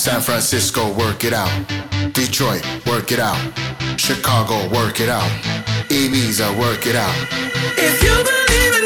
San Francisco, work it out. Detroit, work it out. Chicago, work it out. Ibiza, work it out. If you believe it.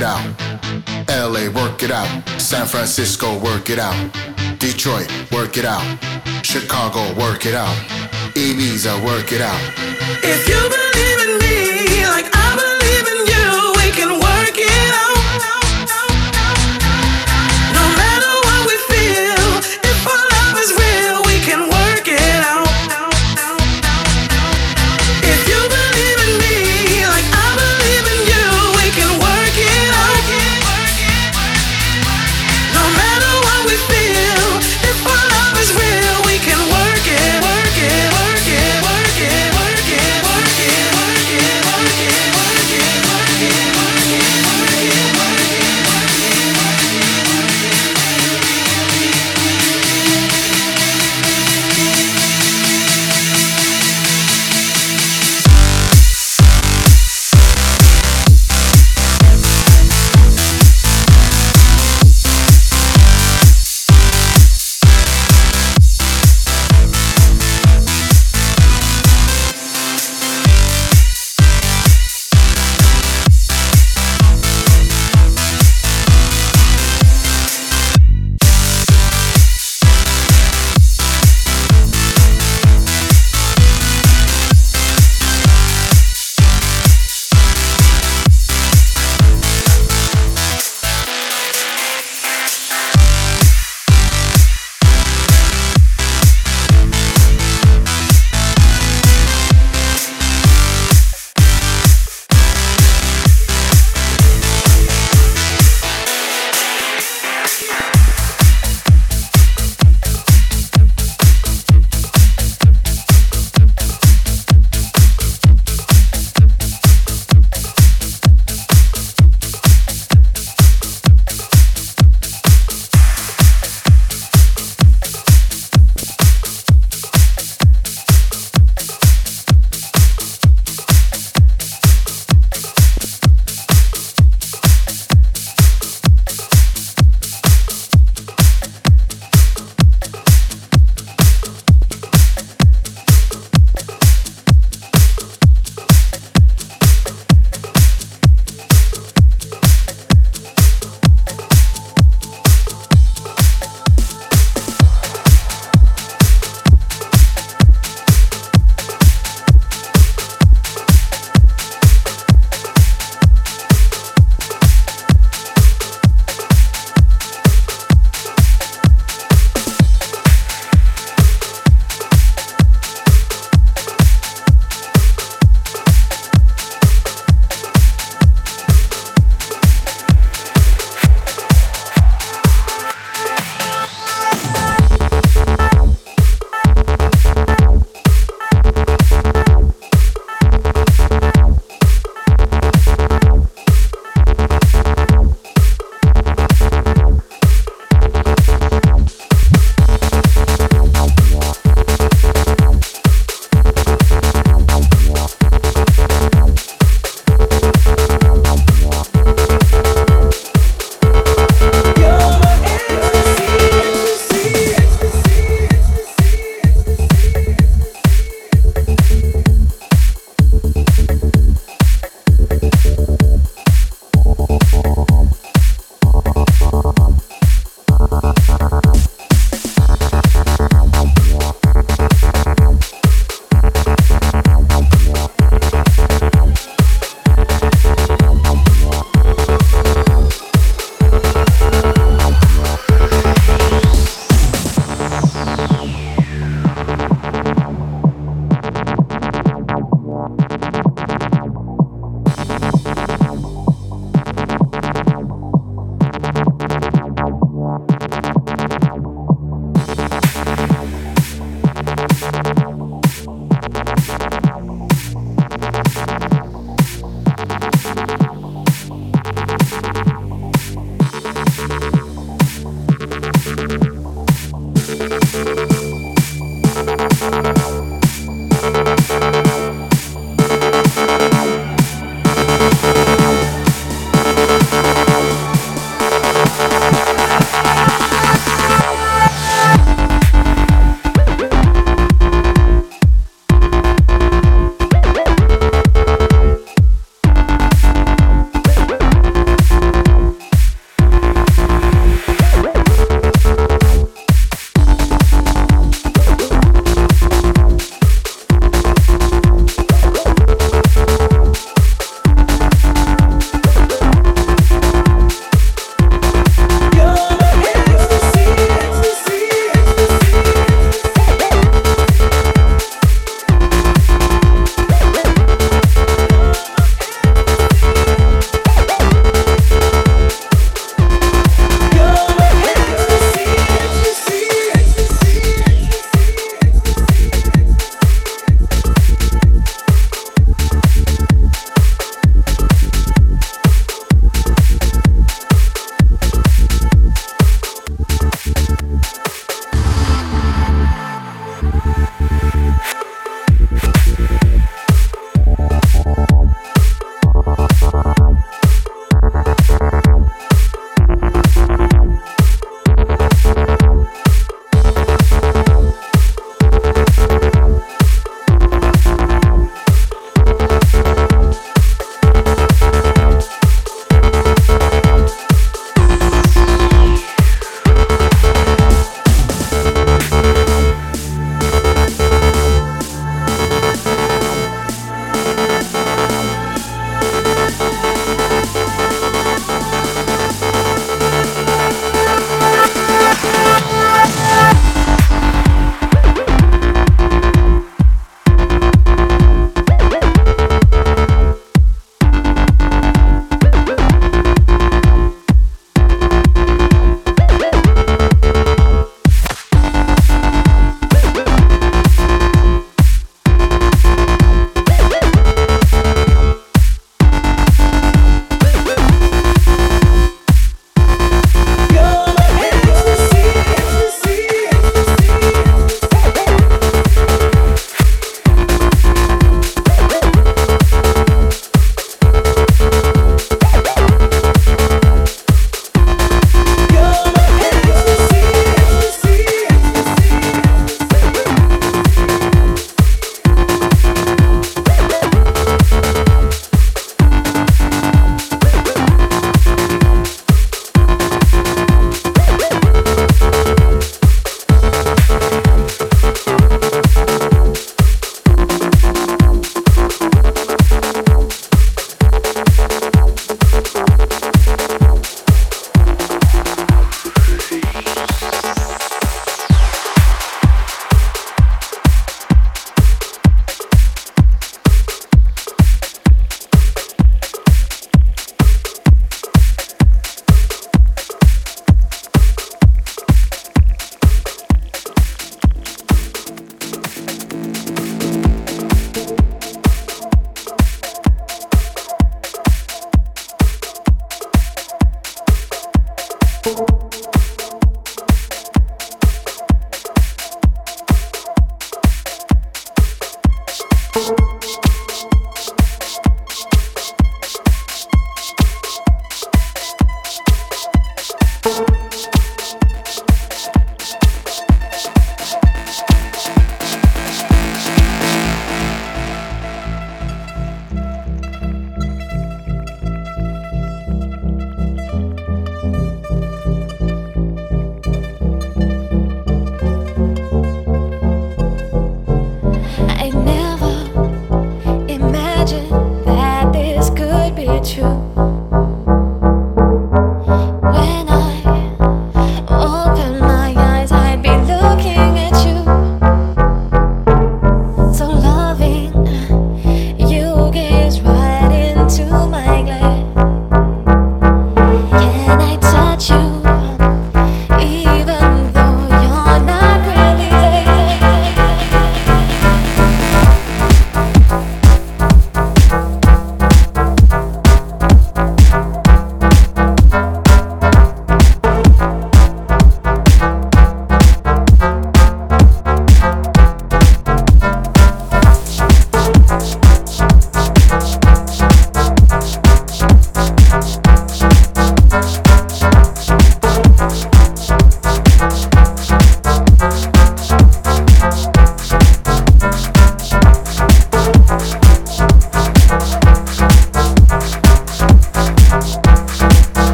it out. LA, work it out. San Francisco, work it out. Detroit, work it out. Chicago, work it out. Ibiza, work it out. If you believe